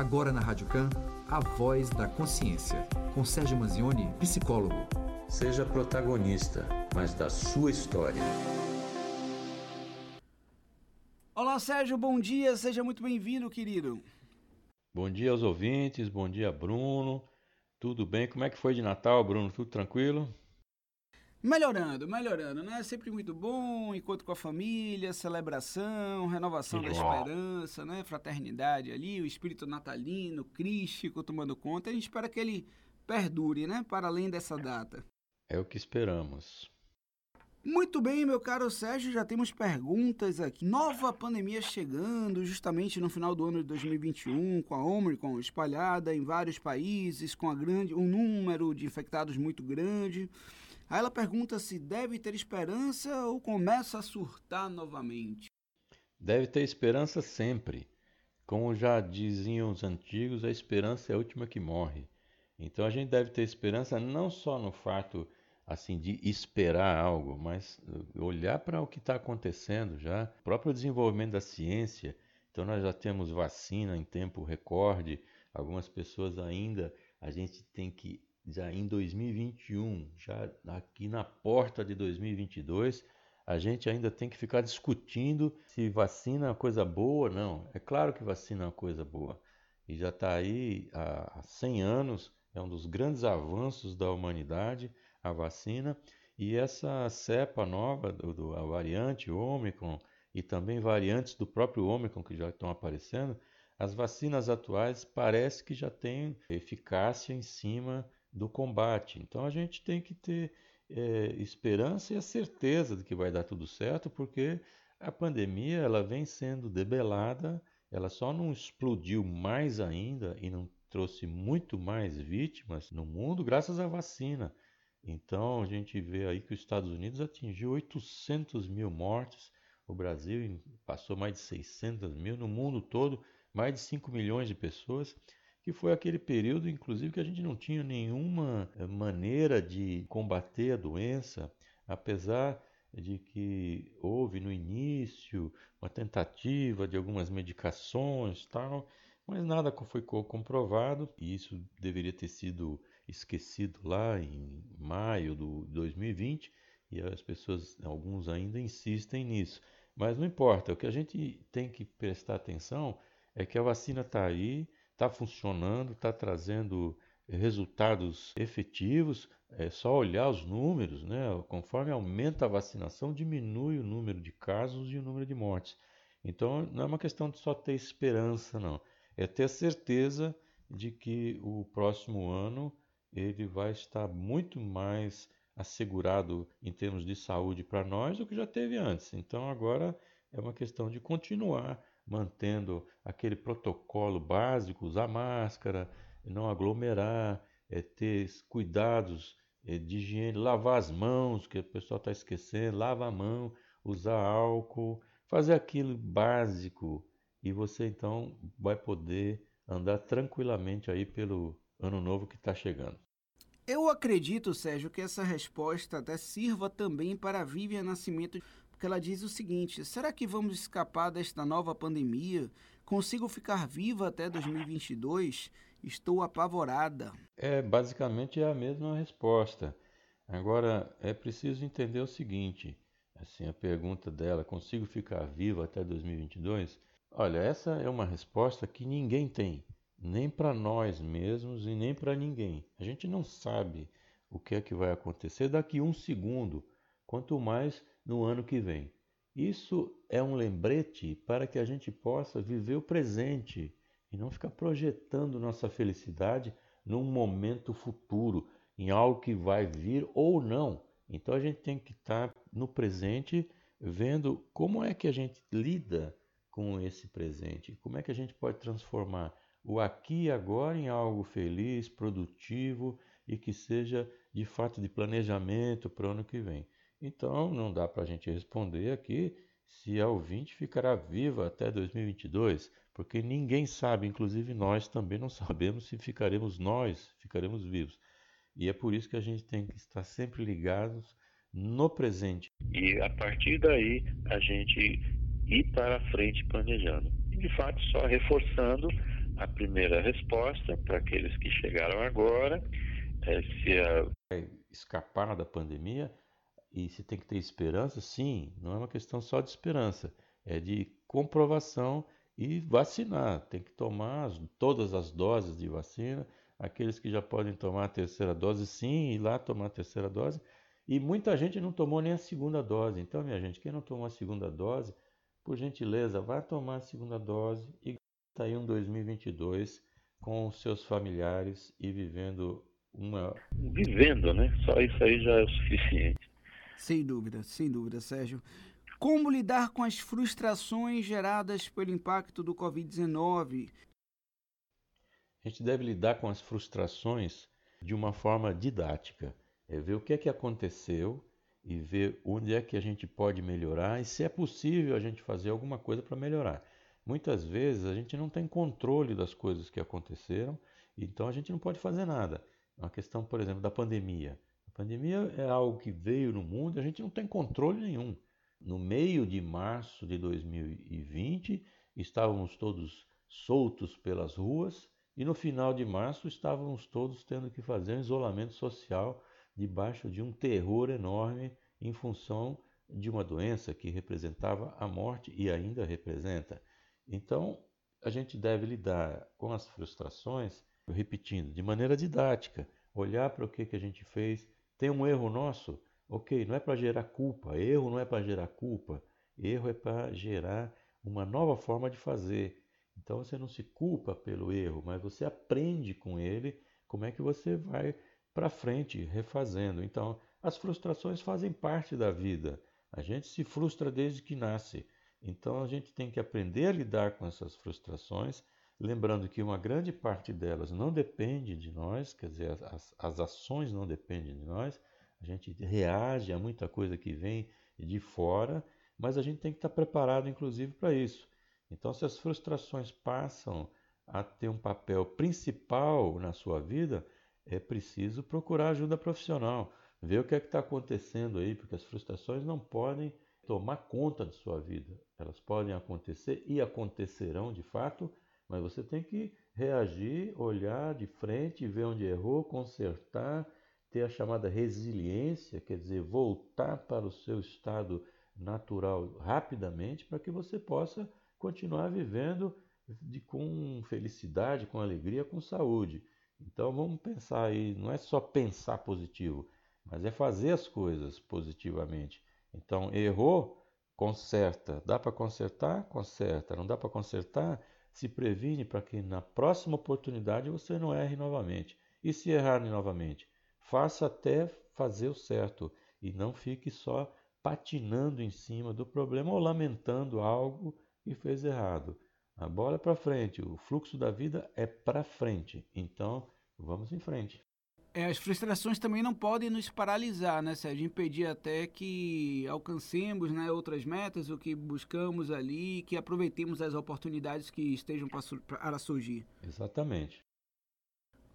Agora na Rádio Can, a voz da consciência, com Sérgio Manzioni, psicólogo. Seja protagonista, mas da sua história. Olá, Sérgio, bom dia, seja muito bem-vindo, querido. Bom dia aos ouvintes, bom dia, Bruno. Tudo bem? Como é que foi de Natal, Bruno? Tudo tranquilo? Melhorando, melhorando, né? Sempre muito bom, encontro com a família, celebração, renovação da esperança, né? Fraternidade ali, o espírito natalino, crístico tomando conta. A gente espera que ele perdure, né? Para além dessa data. É o que esperamos. Muito bem, meu caro Sérgio, já temos perguntas aqui. Nova pandemia chegando, justamente no final do ano de 2021, com a Omicron espalhada em vários países, com a grande, um número de infectados muito grande. Aí ela pergunta se deve ter esperança ou começa a surtar novamente. Deve ter esperança sempre. Como já diziam os antigos, a esperança é a última que morre. Então a gente deve ter esperança não só no fato assim de esperar algo, mas olhar para o que está acontecendo já, o próprio desenvolvimento da ciência. Então nós já temos vacina em tempo recorde. Algumas pessoas ainda a gente tem que já em 2021, já aqui na porta de 2022, a gente ainda tem que ficar discutindo se vacina é coisa boa ou não. É claro que vacina é uma coisa boa. E já está aí há 100 anos, é um dos grandes avanços da humanidade, a vacina. E essa cepa nova, do, do, a variante Ômicron, e também variantes do próprio Ômicron que já estão aparecendo, as vacinas atuais parece que já têm eficácia em cima do combate. Então a gente tem que ter é, esperança e a certeza de que vai dar tudo certo, porque a pandemia ela vem sendo debelada, ela só não explodiu mais ainda e não trouxe muito mais vítimas no mundo graças à vacina. Então a gente vê aí que os Estados Unidos atingiu 800 mil mortes, o Brasil passou mais de 600 mil, no mundo todo mais de 5 milhões de pessoas que foi aquele período, inclusive, que a gente não tinha nenhuma eh, maneira de combater a doença, apesar de que houve no início uma tentativa de algumas medicações tal, mas nada foi comprovado e isso deveria ter sido esquecido lá em maio de 2020 e as pessoas, alguns ainda insistem nisso. Mas não importa, o que a gente tem que prestar atenção é que a vacina está aí, está funcionando, está trazendo resultados efetivos. É só olhar os números, né? Conforme aumenta a vacinação, diminui o número de casos e o número de mortes. Então, não é uma questão de só ter esperança, não. É ter certeza de que o próximo ano ele vai estar muito mais assegurado em termos de saúde para nós do que já teve antes. Então, agora é uma questão de continuar mantendo aquele protocolo básico, usar máscara, não aglomerar, é, ter cuidados é, de higiene, lavar as mãos, que o pessoal está esquecendo, lava a mão, usar álcool, fazer aquilo básico e você então vai poder andar tranquilamente aí pelo ano novo que está chegando. Eu acredito, Sérgio, que essa resposta até sirva também para Vivian Nascimento porque ela diz o seguinte: será que vamos escapar desta nova pandemia? Consigo ficar viva até 2022? Estou apavorada. É, basicamente é a mesma resposta. Agora, é preciso entender o seguinte: assim, a pergunta dela, consigo ficar viva até 2022? Olha, essa é uma resposta que ninguém tem, nem para nós mesmos e nem para ninguém. A gente não sabe o que é que vai acontecer daqui um segundo, quanto mais no ano que vem. Isso é um lembrete para que a gente possa viver o presente e não ficar projetando nossa felicidade num momento futuro, em algo que vai vir ou não. Então a gente tem que estar no presente, vendo como é que a gente lida com esse presente, como é que a gente pode transformar o aqui e agora em algo feliz, produtivo e que seja de fato de planejamento para o ano que vem. Então, não dá para a gente responder aqui se a ouvinte ficará viva até 2022, porque ninguém sabe, inclusive nós também não sabemos se ficaremos nós, ficaremos vivos. E é por isso que a gente tem que estar sempre ligados no presente. E a partir daí a gente ir para frente planejando. E de fato só reforçando a primeira resposta para aqueles que chegaram agora é se a... escapar da pandemia e se tem que ter esperança, sim, não é uma questão só de esperança, é de comprovação e vacinar. Tem que tomar as, todas as doses de vacina. Aqueles que já podem tomar a terceira dose, sim, ir lá tomar a terceira dose. E muita gente não tomou nem a segunda dose. Então, minha gente, quem não tomou a segunda dose, por gentileza, vá tomar a segunda dose e está aí um 2022 com seus familiares e vivendo uma. Vivendo, né? Só isso aí já é o suficiente. Sem dúvida, sem dúvida, Sérgio. Como lidar com as frustrações geradas pelo impacto do Covid-19? A gente deve lidar com as frustrações de uma forma didática. É ver o que é que aconteceu e ver onde é que a gente pode melhorar e se é possível a gente fazer alguma coisa para melhorar. Muitas vezes a gente não tem controle das coisas que aconteceram, então a gente não pode fazer nada. É uma questão, por exemplo, da pandemia. Pandemia é algo que veio no mundo e a gente não tem controle nenhum. No meio de março de 2020, estávamos todos soltos pelas ruas e no final de março estávamos todos tendo que fazer um isolamento social debaixo de um terror enorme em função de uma doença que representava a morte e ainda representa. Então, a gente deve lidar com as frustrações, repetindo, de maneira didática, olhar para o que, que a gente fez tem um erro nosso? Ok, não é para gerar culpa. Erro não é para gerar culpa. Erro é para gerar uma nova forma de fazer. Então você não se culpa pelo erro, mas você aprende com ele como é que você vai para frente refazendo. Então, as frustrações fazem parte da vida. A gente se frustra desde que nasce. Então, a gente tem que aprender a lidar com essas frustrações, lembrando que uma grande parte delas não depende de nós, quer dizer, as, as ações não dependem de nós, a gente reage a muita coisa que vem de fora, mas a gente tem que estar preparado, inclusive, para isso. Então, se as frustrações passam a ter um papel principal na sua vida, é preciso procurar ajuda profissional, ver o que é que está acontecendo aí, porque as frustrações não podem tomar conta de sua vida. Elas podem acontecer e acontecerão de fato, mas você tem que reagir, olhar de frente, ver onde errou, consertar, ter a chamada resiliência, quer dizer, voltar para o seu estado natural rapidamente para que você possa continuar vivendo de, com felicidade, com alegria, com saúde. Então vamos pensar aí, não é só pensar positivo, mas é fazer as coisas positivamente. Então errou, conserta. Dá para consertar? Conserta. Não dá para consertar? Se previne para que na próxima oportunidade você não erre novamente. E se errar novamente, faça até fazer o certo e não fique só patinando em cima do problema ou lamentando algo que fez errado. A bola é para frente, o fluxo da vida é para frente. Então, vamos em frente. É, as frustrações também não podem nos paralisar, né, Sérgio? Impedir até que alcancemos né, outras metas, o que buscamos ali, que aproveitemos as oportunidades que estejam para surgir. Exatamente.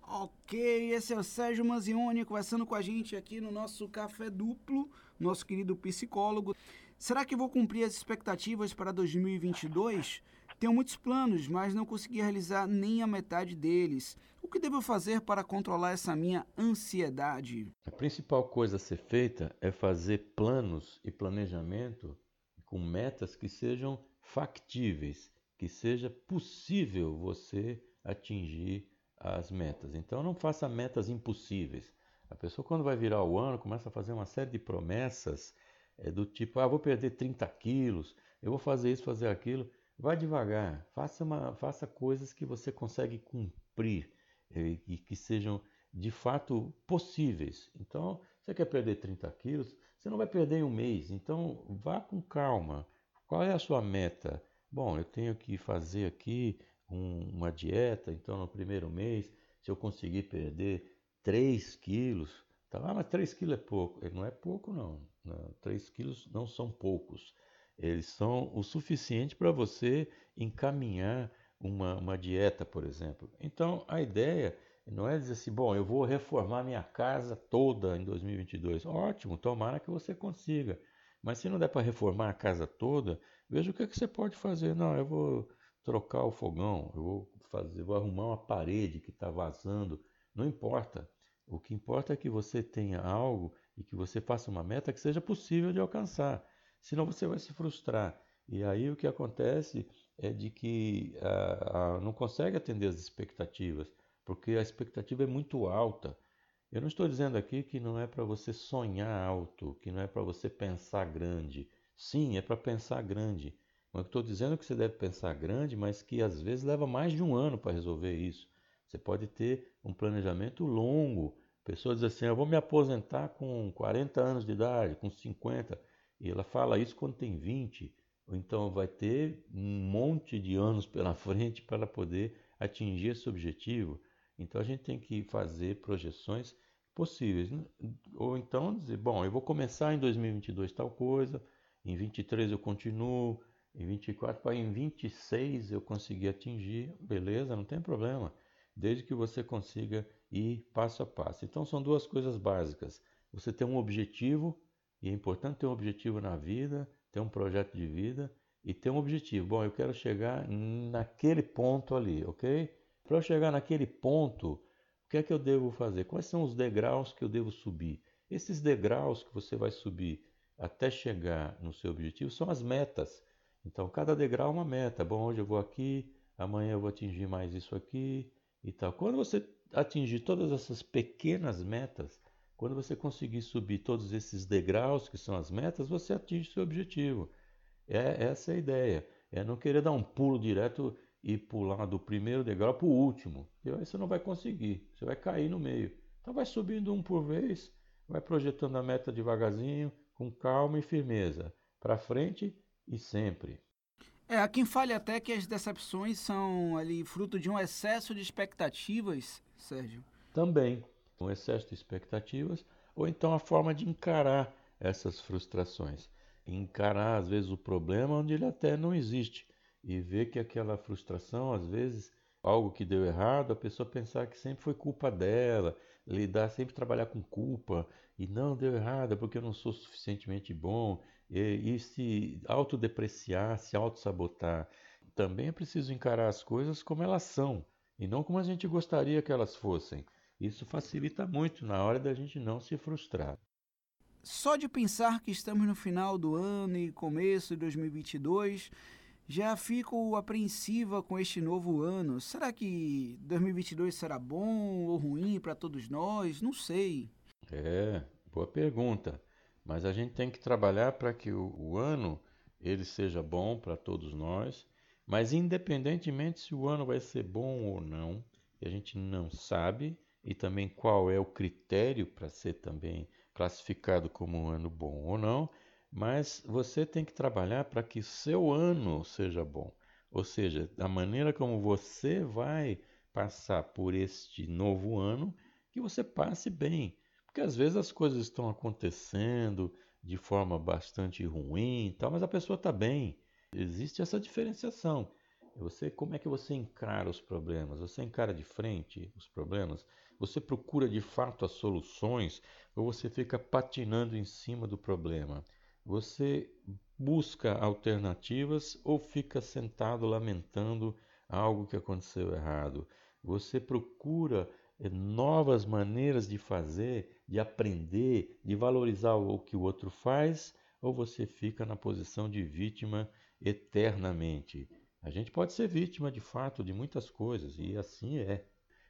Ok, esse é o Sérgio Manzioni conversando com a gente aqui no nosso Café Duplo, nosso querido psicólogo. Será que vou cumprir as expectativas para 2022? Tenho muitos planos, mas não consegui realizar nem a metade deles. O que devo fazer para controlar essa minha ansiedade? A principal coisa a ser feita é fazer planos e planejamento com metas que sejam factíveis, que seja possível você atingir as metas. Então não faça metas impossíveis. A pessoa quando vai virar o ano começa a fazer uma série de promessas é, do tipo, ah, vou perder 30 quilos, eu vou fazer isso, fazer aquilo. Vá devagar, faça, uma, faça coisas que você consegue cumprir e, e que sejam de fato possíveis. Então, você quer perder 30 quilos, você não vai perder em um mês. Então, vá com calma. Qual é a sua meta? Bom, eu tenho que fazer aqui um, uma dieta, então no primeiro mês, se eu conseguir perder 3 quilos, tá? ah, mas 3 quilos é pouco. Não é pouco, não. não 3 quilos não são poucos. Eles são o suficiente para você encaminhar uma, uma dieta, por exemplo. Então, a ideia não é dizer assim, bom, eu vou reformar minha casa toda em 2022. Ótimo, tomara que você consiga. Mas se não der para reformar a casa toda, veja o que, é que você pode fazer. Não, eu vou trocar o fogão, eu vou fazer, vou arrumar uma parede que está vazando. Não importa. O que importa é que você tenha algo e que você faça uma meta que seja possível de alcançar. Senão você vai se frustrar. E aí o que acontece é de que ah, ah, não consegue atender as expectativas, porque a expectativa é muito alta. Eu não estou dizendo aqui que não é para você sonhar alto, que não é para você pensar grande. Sim, é para pensar grande. Não estou dizendo que você deve pensar grande, mas que às vezes leva mais de um ano para resolver isso. Você pode ter um planejamento longo. A pessoa diz assim: Eu vou me aposentar com 40 anos de idade, com 50. E ela fala isso quando tem 20. Ou então vai ter um monte de anos pela frente para poder atingir esse objetivo. Então a gente tem que fazer projeções possíveis. Ou então dizer: Bom, eu vou começar em 2022 tal coisa, em 23 eu continuo, em 24 para em 26 eu conseguir atingir, beleza, não tem problema desde que você consiga ir passo a passo. Então são duas coisas básicas. Você tem um objetivo, e é importante ter um objetivo na vida, ter um projeto de vida e ter um objetivo. Bom, eu quero chegar naquele ponto ali, ok? Para eu chegar naquele ponto, o que é que eu devo fazer? Quais são os degraus que eu devo subir? Esses degraus que você vai subir até chegar no seu objetivo são as metas. Então, cada degrau é uma meta. Bom, hoje eu vou aqui, amanhã eu vou atingir mais isso aqui, e tal. Quando você atingir todas essas pequenas metas, quando você conseguir subir todos esses degraus que são as metas, você atinge seu objetivo. É essa é a ideia. É não querer dar um pulo direto e pular do primeiro degrau para o último. E aí você não vai conseguir. Você vai cair no meio. Então vai subindo um por vez, vai projetando a meta devagarzinho, com calma e firmeza, para frente e sempre. É, há quem fale até que as decepções são ali fruto de um excesso de expectativas, Sérgio. Também, um excesso de expectativas, ou então a forma de encarar essas frustrações. Encarar, às vezes, o problema onde ele até não existe. E ver que aquela frustração, às vezes, algo que deu errado, a pessoa pensar que sempre foi culpa dela, lidar, sempre trabalhar com culpa, e não deu errado é porque eu não sou suficientemente bom, e, e se autodepreciar, se autossabotar. Também é preciso encarar as coisas como elas são e não como a gente gostaria que elas fossem. Isso facilita muito na hora da gente não se frustrar. Só de pensar que estamos no final do ano e começo de 2022, já fico apreensiva com este novo ano. Será que 2022 será bom ou ruim para todos nós? Não sei. É, boa pergunta. Mas a gente tem que trabalhar para que o, o ano ele seja bom para todos nós, mas independentemente se o ano vai ser bom ou não, a gente não sabe e também qual é o critério para ser também classificado como um ano bom ou não, mas você tem que trabalhar para que seu ano seja bom, ou seja, da maneira como você vai passar por este novo ano, que você passe bem, porque às vezes as coisas estão acontecendo de forma bastante ruim, tal, mas a pessoa está bem. Existe essa diferenciação. Você, como é que você encara os problemas? Você encara de frente os problemas? Você procura de fato as soluções ou você fica patinando em cima do problema? Você busca alternativas ou fica sentado lamentando algo que aconteceu errado? Você procura eh, novas maneiras de fazer de aprender, de valorizar o que o outro faz, ou você fica na posição de vítima eternamente? A gente pode ser vítima de fato de muitas coisas, e assim é.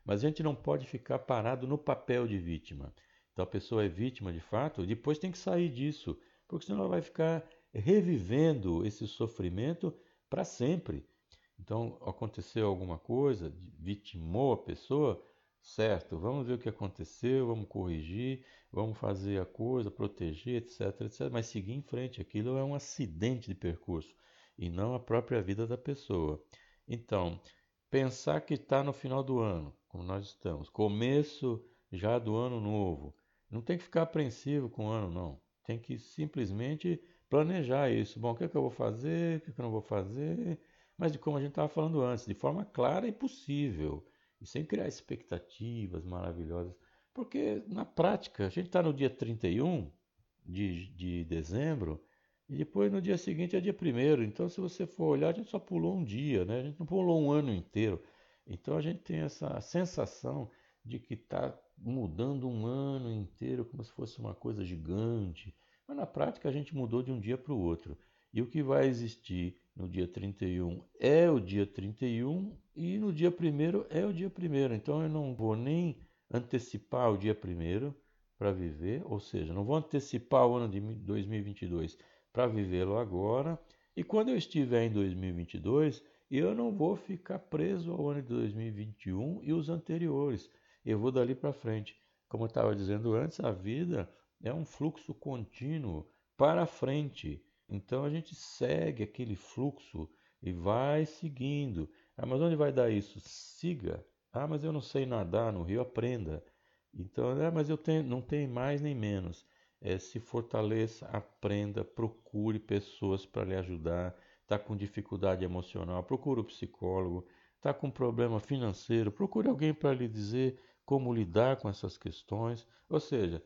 Mas a gente não pode ficar parado no papel de vítima. Então a pessoa é vítima de fato, depois tem que sair disso, porque senão ela vai ficar revivendo esse sofrimento para sempre. Então aconteceu alguma coisa, vitimou a pessoa, certo, vamos ver o que aconteceu, vamos corrigir, vamos fazer a coisa, proteger, etc, etc, mas seguir em frente. Aquilo é um acidente de percurso e não a própria vida da pessoa. Então, pensar que está no final do ano, como nós estamos, começo já do ano novo, não tem que ficar apreensivo com o ano, não. Tem que simplesmente planejar isso. Bom, o que, é que eu vou fazer, o que, é que eu não vou fazer, mas de como a gente estava falando antes, de forma clara e possível e sem criar expectativas maravilhosas. Porque na prática, a gente está no dia 31 de, de dezembro E depois no dia seguinte é dia primeiro. Então, se você for olhar, a gente só pulou um dia, né? A gente não pulou um ano inteiro. Então a gente tem essa sensação de que está mudando um ano inteiro como se fosse uma coisa gigante. Mas na prática a gente mudou de um dia para o outro. E o que vai existir no dia 31 é o dia 31 e no dia 1 é o dia 1. Então eu não vou nem antecipar o dia 1 para viver, ou seja, não vou antecipar o ano de 2022 para vivê-lo agora. E quando eu estiver em 2022, eu não vou ficar preso ao ano de 2021 e os anteriores. Eu vou dali para frente. Como eu estava dizendo antes, a vida é um fluxo contínuo para frente. Então a gente segue aquele fluxo e vai seguindo. Ah, mas onde vai dar isso? Siga. Ah, mas eu não sei nadar no rio, aprenda. Então, ah, mas eu tenho, não tenho mais nem menos. É, se fortaleça, aprenda, procure pessoas para lhe ajudar. Está com dificuldade emocional, procure o um psicólogo. Está com problema financeiro, procure alguém para lhe dizer como lidar com essas questões. Ou seja,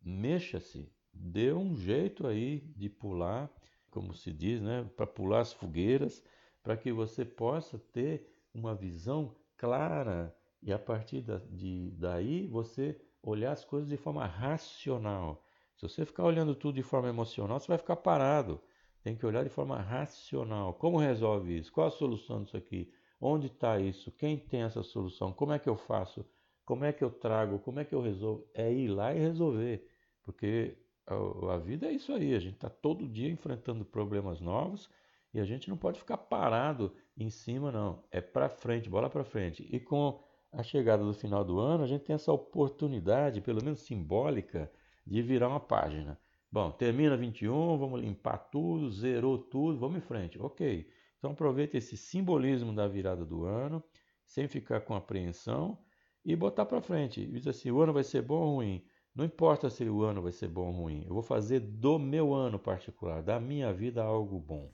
mexa-se, dê um jeito aí de pular, como se diz, né, para pular as fogueiras, para que você possa ter uma visão clara e a partir da, de, daí você olhar as coisas de forma racional. Se você ficar olhando tudo de forma emocional, você vai ficar parado. Tem que olhar de forma racional. Como resolve isso? Qual a solução disso aqui? Onde está isso? Quem tem essa solução? Como é que eu faço? Como é que eu trago? Como é que eu resolvo? É ir lá e resolver. Porque a, a vida é isso aí. A gente está todo dia enfrentando problemas novos e a gente não pode ficar parado em cima, não. É para frente, bola para frente. E com a chegada do final do ano, a gente tem essa oportunidade, pelo menos simbólica, de virar uma página. Bom, termina 21, vamos limpar tudo, zerou tudo, vamos em frente. Ok. Então aproveita esse simbolismo da virada do ano, sem ficar com apreensão, e botar para frente. Diz assim: o ano vai ser bom ou ruim? Não importa se o ano vai ser bom ou ruim, eu vou fazer do meu ano particular, da minha vida, algo bom.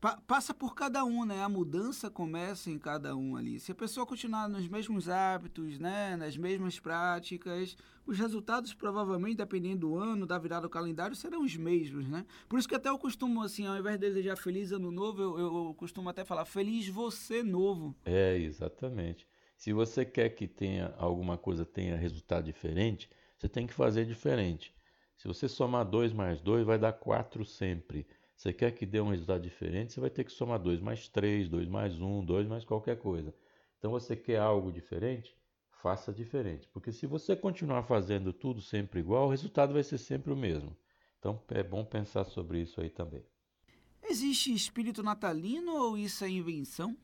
Pa passa por cada um, né? A mudança começa em cada um ali. Se a pessoa continuar nos mesmos hábitos, né? Nas mesmas práticas, os resultados provavelmente, dependendo do ano, da virada do calendário, serão os mesmos, né? Por isso que até eu costumo, assim, ao invés de desejar feliz ano novo, eu, eu costumo até falar feliz você novo. É, exatamente. Se você quer que tenha alguma coisa tenha resultado diferente, você tem que fazer diferente. Se você somar 2 mais 2, vai dar 4 sempre. Você quer que dê um resultado diferente, você vai ter que somar 2 mais 3, 2 mais 1, 2 mais qualquer coisa. Então você quer algo diferente? Faça diferente. Porque se você continuar fazendo tudo sempre igual, o resultado vai ser sempre o mesmo. Então é bom pensar sobre isso aí também. Existe espírito natalino ou isso é invenção?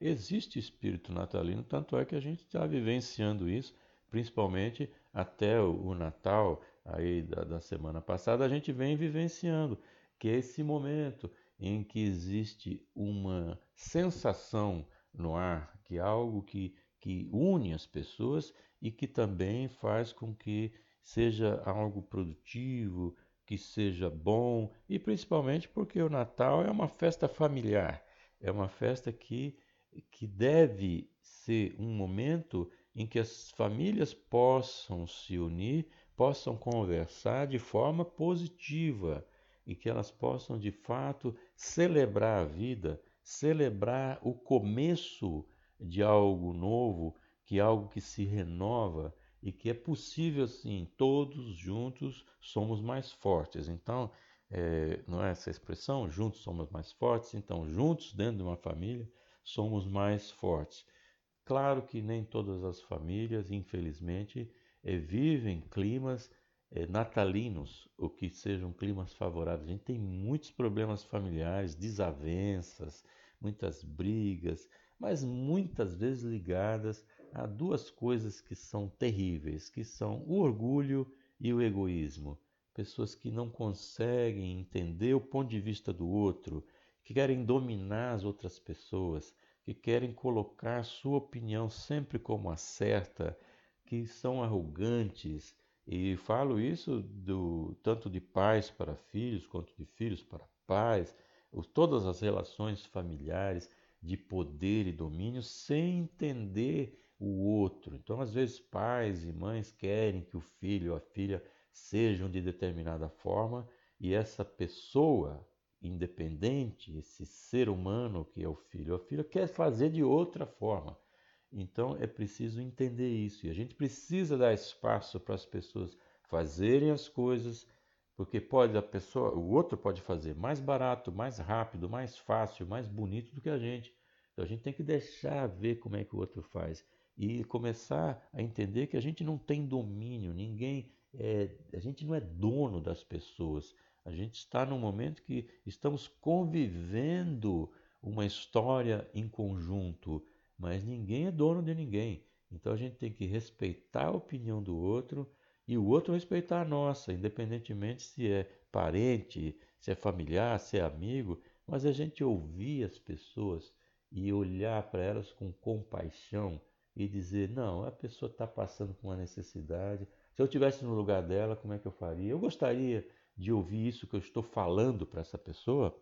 Existe espírito natalino, tanto é que a gente está vivenciando isso, principalmente até o, Natal aí da, da semana passada, a gente vem vivenciando que é esse momento em que existe uma sensação no ar, que é algo que, que une as pessoas e que também faz com que seja algo produtivo, que seja bom, e principalmente porque o Natal é uma festa familiar, é uma festa que, que deve ser um momento em que as famílias possam se unir, possam conversar de forma positiva e que elas possam de fato celebrar a vida, celebrar o começo de algo novo, que é algo que se renova e que é possível sim, todos juntos somos mais fortes. Então, é, não é essa expressão? Juntos somos mais fortes. Então, juntos dentro de uma família somos mais fortes. Claro que nem todas as famílias, infelizmente, é, vivem climas é, natalinos, ou que sejam climas favoráveis. A gente tem muitos problemas familiares, desavenças, muitas brigas, mas muitas vezes ligadas a duas coisas que são terríveis, que são o orgulho e o egoísmo. Pessoas que não conseguem entender o ponto de vista do outro, que querem dominar as outras pessoas, que querem colocar sua opinião sempre como a certa, que são arrogantes, e falo isso do, tanto de pais para filhos, quanto de filhos para pais, todas as relações familiares de poder e domínio, sem entender o outro. Então, às vezes, pais e mães querem que o filho ou a filha sejam de determinada forma e essa pessoa independente, esse ser humano que é o filho, a filha quer fazer de outra forma. Então é preciso entender isso e a gente precisa dar espaço para as pessoas fazerem as coisas, porque pode a pessoa, o outro pode fazer mais barato, mais rápido, mais fácil, mais bonito do que a gente. Então a gente tem que deixar ver como é que o outro faz e começar a entender que a gente não tem domínio, ninguém é, a gente não é dono das pessoas. A gente está num momento que estamos convivendo uma história em conjunto, mas ninguém é dono de ninguém. Então a gente tem que respeitar a opinião do outro e o outro respeitar a nossa, independentemente se é parente, se é familiar, se é amigo, mas a gente ouvir as pessoas e olhar para elas com compaixão e dizer: não, a pessoa está passando por uma necessidade. Se eu tivesse no lugar dela, como é que eu faria? Eu gostaria de ouvir isso que eu estou falando para essa pessoa.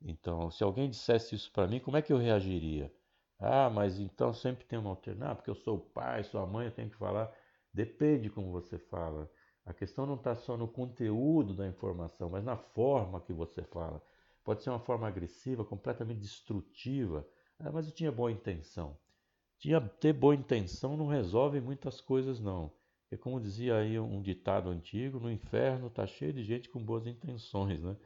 Então, se alguém dissesse isso para mim, como é que eu reagiria? Ah, mas então sempre tem uma alternativa, porque eu sou o pai, sou a mãe, eu tenho que falar. Depende como você fala. A questão não está só no conteúdo da informação, mas na forma que você fala. Pode ser uma forma agressiva, completamente destrutiva. Ah, mas eu tinha boa intenção. Tinha, ter boa intenção não resolve muitas coisas, não. Porque, como dizia aí um ditado antigo, no inferno está cheio de gente com boas intenções. Né?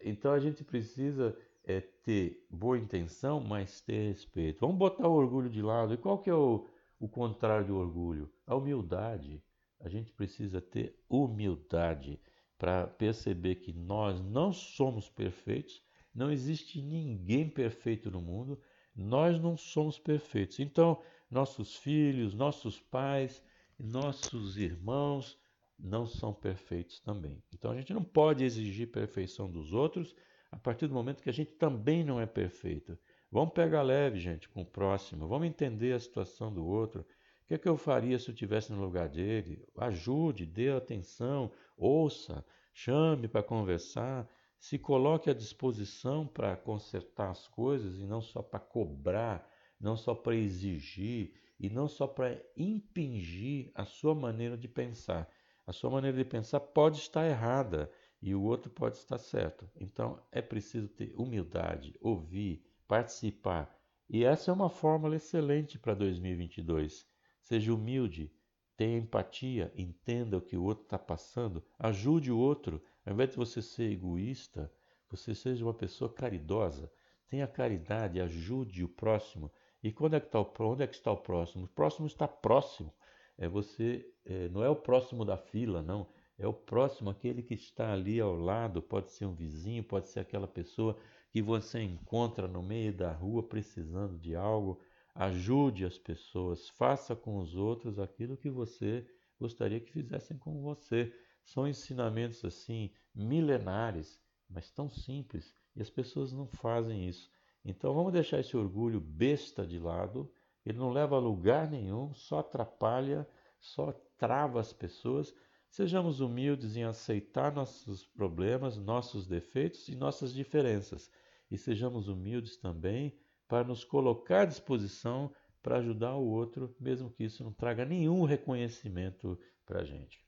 Então a gente precisa é, ter boa intenção, mas ter respeito. Vamos botar o orgulho de lado. E qual que é o, o contrário do orgulho? A humildade. A gente precisa ter humildade para perceber que nós não somos perfeitos, não existe ninguém perfeito no mundo, nós não somos perfeitos. Então, nossos filhos, nossos pais, nossos irmãos não são perfeitos também. Então, a gente não pode exigir perfeição dos outros a partir do momento que a gente também não é perfeito. Vamos pegar leve, gente, com o próximo. Vamos entender a situação do outro. O que, é que eu faria se eu estivesse no lugar dele? Ajude, dê atenção, ouça, chame para conversar, se coloque à disposição para consertar as coisas e não só para cobrar, não só para exigir e não só para impingir a sua maneira de pensar. A sua maneira de pensar pode estar errada e o outro pode estar certo. Então é preciso ter humildade, ouvir, participar. E essa é uma fórmula excelente para 2022. Seja humilde, tenha empatia, entenda o que o outro está passando, ajude o outro. Ao invés de você ser egoísta, você seja uma pessoa caridosa. Tenha caridade, ajude o próximo. E quando é que está o, onde é que está o próximo? O próximo está próximo. É você, é, não é o próximo da fila, não. É o próximo, aquele que está ali ao lado. Pode ser um vizinho, pode ser aquela pessoa que você encontra no meio da rua precisando de algo. Ajude as pessoas, faça com os outros aquilo que você gostaria que fizessem com você. São ensinamentos assim milenares, mas tão simples, e as pessoas não fazem isso. Então vamos deixar esse orgulho besta de lado, ele não leva a lugar nenhum, só atrapalha, só trava as pessoas. Sejamos humildes em aceitar nossos problemas, nossos defeitos e nossas diferenças. E sejamos humildes também para nos colocar à disposição para ajudar o outro, mesmo que isso não traga nenhum reconhecimento para a gente.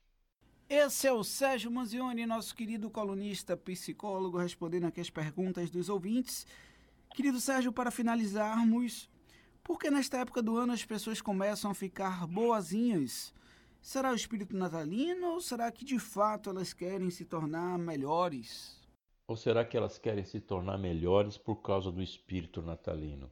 Esse é o Sérgio Manzioni, nosso querido colunista psicólogo, respondendo aqui as perguntas dos ouvintes. Querido Sérgio, para finalizarmos, por que nesta época do ano as pessoas começam a ficar boazinhas? Será o espírito natalino ou será que de fato elas querem se tornar melhores? Ou será que elas querem se tornar melhores por causa do espírito natalino?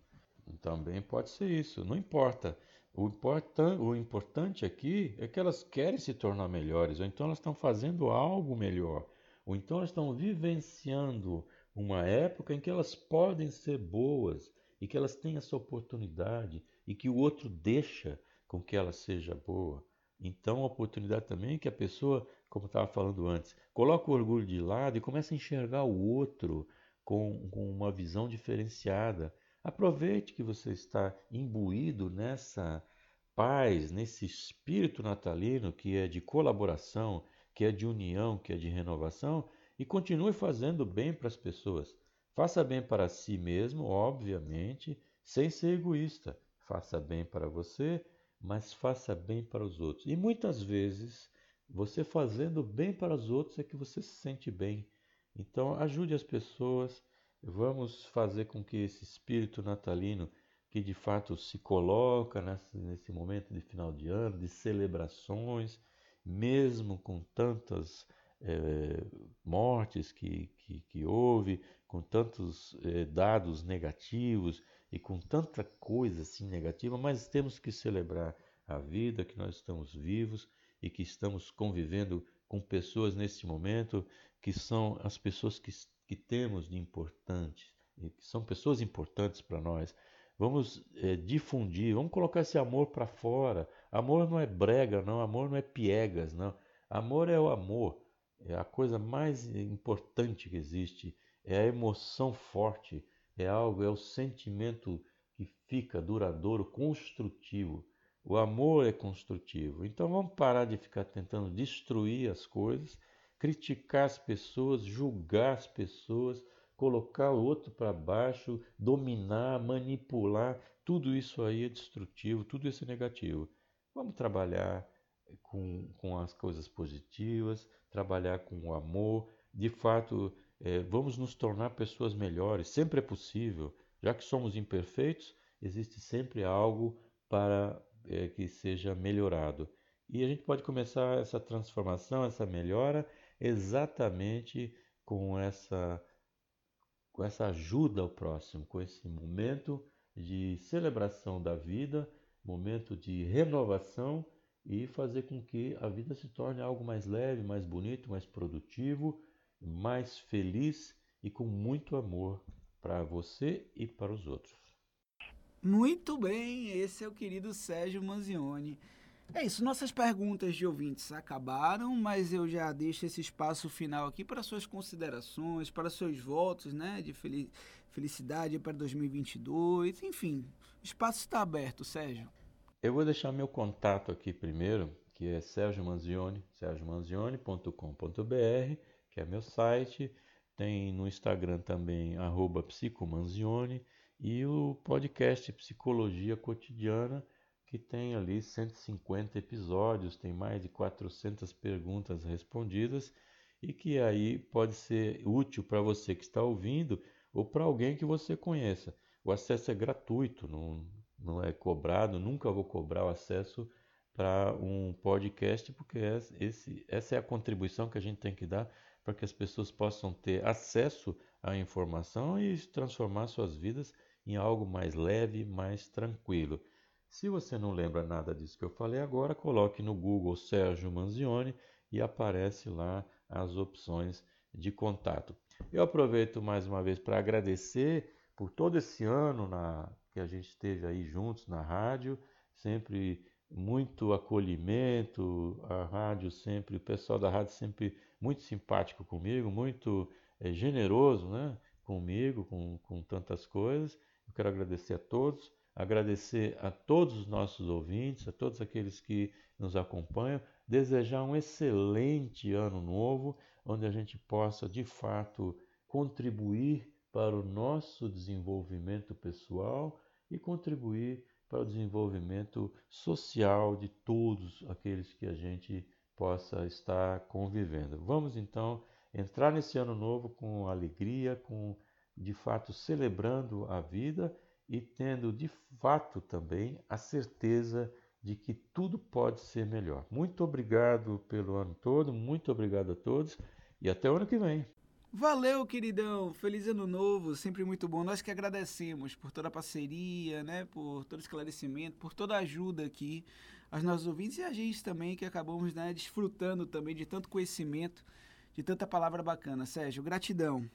Também pode ser isso, não importa. O, importan o importante aqui é que elas querem se tornar melhores, ou então elas estão fazendo algo melhor, ou então elas estão vivenciando uma época em que elas podem ser boas e que elas têm essa oportunidade e que o outro deixa com que ela seja boa. Então, a oportunidade também é que a pessoa, como estava falando antes, coloca o orgulho de lado e começa a enxergar o outro com, com uma visão diferenciada. Aproveite que você está imbuído nessa paz, nesse espírito natalino que é de colaboração, que é de união, que é de renovação e continue fazendo bem para as pessoas. Faça bem para si mesmo, obviamente, sem ser egoísta. Faça bem para você, mas faça bem para os outros. E muitas vezes, Você fazendo bem para os outros é que você se sente bem. Então, ajude as pessoas. Vamos fazer com que esse espírito natalino, que de fato se coloca nesse, nesse momento de final de ano, de celebrações, mesmo com tantas é, mortes que, que, que, houve, com tantos é, dados negativos e com tanta coisa assim negativa, mas temos que celebrar a vida, que nós estamos vivos e que estamos convivendo com pessoas nesse momento que são as pessoas que, que temos de importante, e que são pessoas importantes para nós. Vamos é, difundir, vamos colocar esse amor para fora. Amor não é brega, não. Amor não é piegas, não. Amor é o amor. É a coisa mais importante que existe. É a emoção forte. É algo, é o sentimento que fica duradouro, construtivo. O amor é construtivo. Então vamos parar de ficar tentando destruir as coisas, criticar as pessoas, julgar as pessoas, colocar o outro para baixo, dominar, manipular. Tudo isso aí é destrutivo, tudo isso é negativo. Vamos trabalhar com, com as coisas positivas, trabalhar com o amor. De fato, é, vamos nos tornar pessoas melhores. Sempre é possível. Já que somos imperfeitos, existe sempre algo para é, que seja melhorado. E a gente pode começar essa transformação, essa melhora, exatamente com essa, com essa ajuda ao próximo, com esse momento de celebração da vida, momento de renovação e fazer com que a vida se torne algo mais leve, mais bonito, mais produtivo, mais feliz e com muito amor para você e para os outros. Muito bem, esse é o querido Sérgio Manzioni. É isso, nossas perguntas de ouvintes acabaram, mas eu já deixo esse espaço final aqui para suas considerações, para seus votos, né, de felicidade para 2022, enfim, o espaço está aberto, Sérgio. Eu vou deixar meu contato aqui primeiro, que é Sérgio Manzioni, sergiomanzioni.com.br, que é meu site, tem no Instagram também, arroba psicomanzioni, e o podcast Psicologia Cotidiana, que tem ali 150 episódios, tem mais de 400 perguntas respondidas e que aí pode ser útil para você que está ouvindo ou para alguém que você conheça. O acesso é gratuito, não, não é cobrado, nunca vou cobrar o acesso para um podcast, porque esse, essa é a contribuição que a gente tem que dar para que as pessoas possam ter acesso à informação e transformar suas vidas em algo mais leve, mais tranquilo. Se você não lembra nada disso que eu falei agora, coloque no Google Sérgio Manzioni e aparece lá as opções de contato. Eu aproveito mais uma vez para agradecer por todo esse ano na, que a gente esteve aí juntos na rádio, sempre muito acolhimento, a rádio sempre, o pessoal da rádio sempre muito simpático comigo, muito é, generoso né, comigo, com, com tantas coisas. Eu quero agradecer a todos, agradecer a todos os nossos ouvintes, a todos aqueles que nos acompanham, desejar um excelente ano novo, onde a gente possa de fato contribuir para o nosso desenvolvimento pessoal e contribuir para o desenvolvimento social de todos aqueles que a gente possa estar convivendo. Vamos então entrar nesse ano novo com alegria, com de fato celebrando a vida e tendo de fato também a certeza de que tudo pode ser melhor. Muito obrigado pelo ano todo, muito obrigado a todos e até o ano que vem. Valeu, queridão. Feliz ano novo, sempre muito bom. Nós que agradecemos por toda a parceria, né, por todo esclarecimento, por toda a ajuda aqui aos nossos ouvintes e a gente também que acabamos, né, desfrutando também de tanto conhecimento, de tanta palavra bacana. Sérgio, gratidão.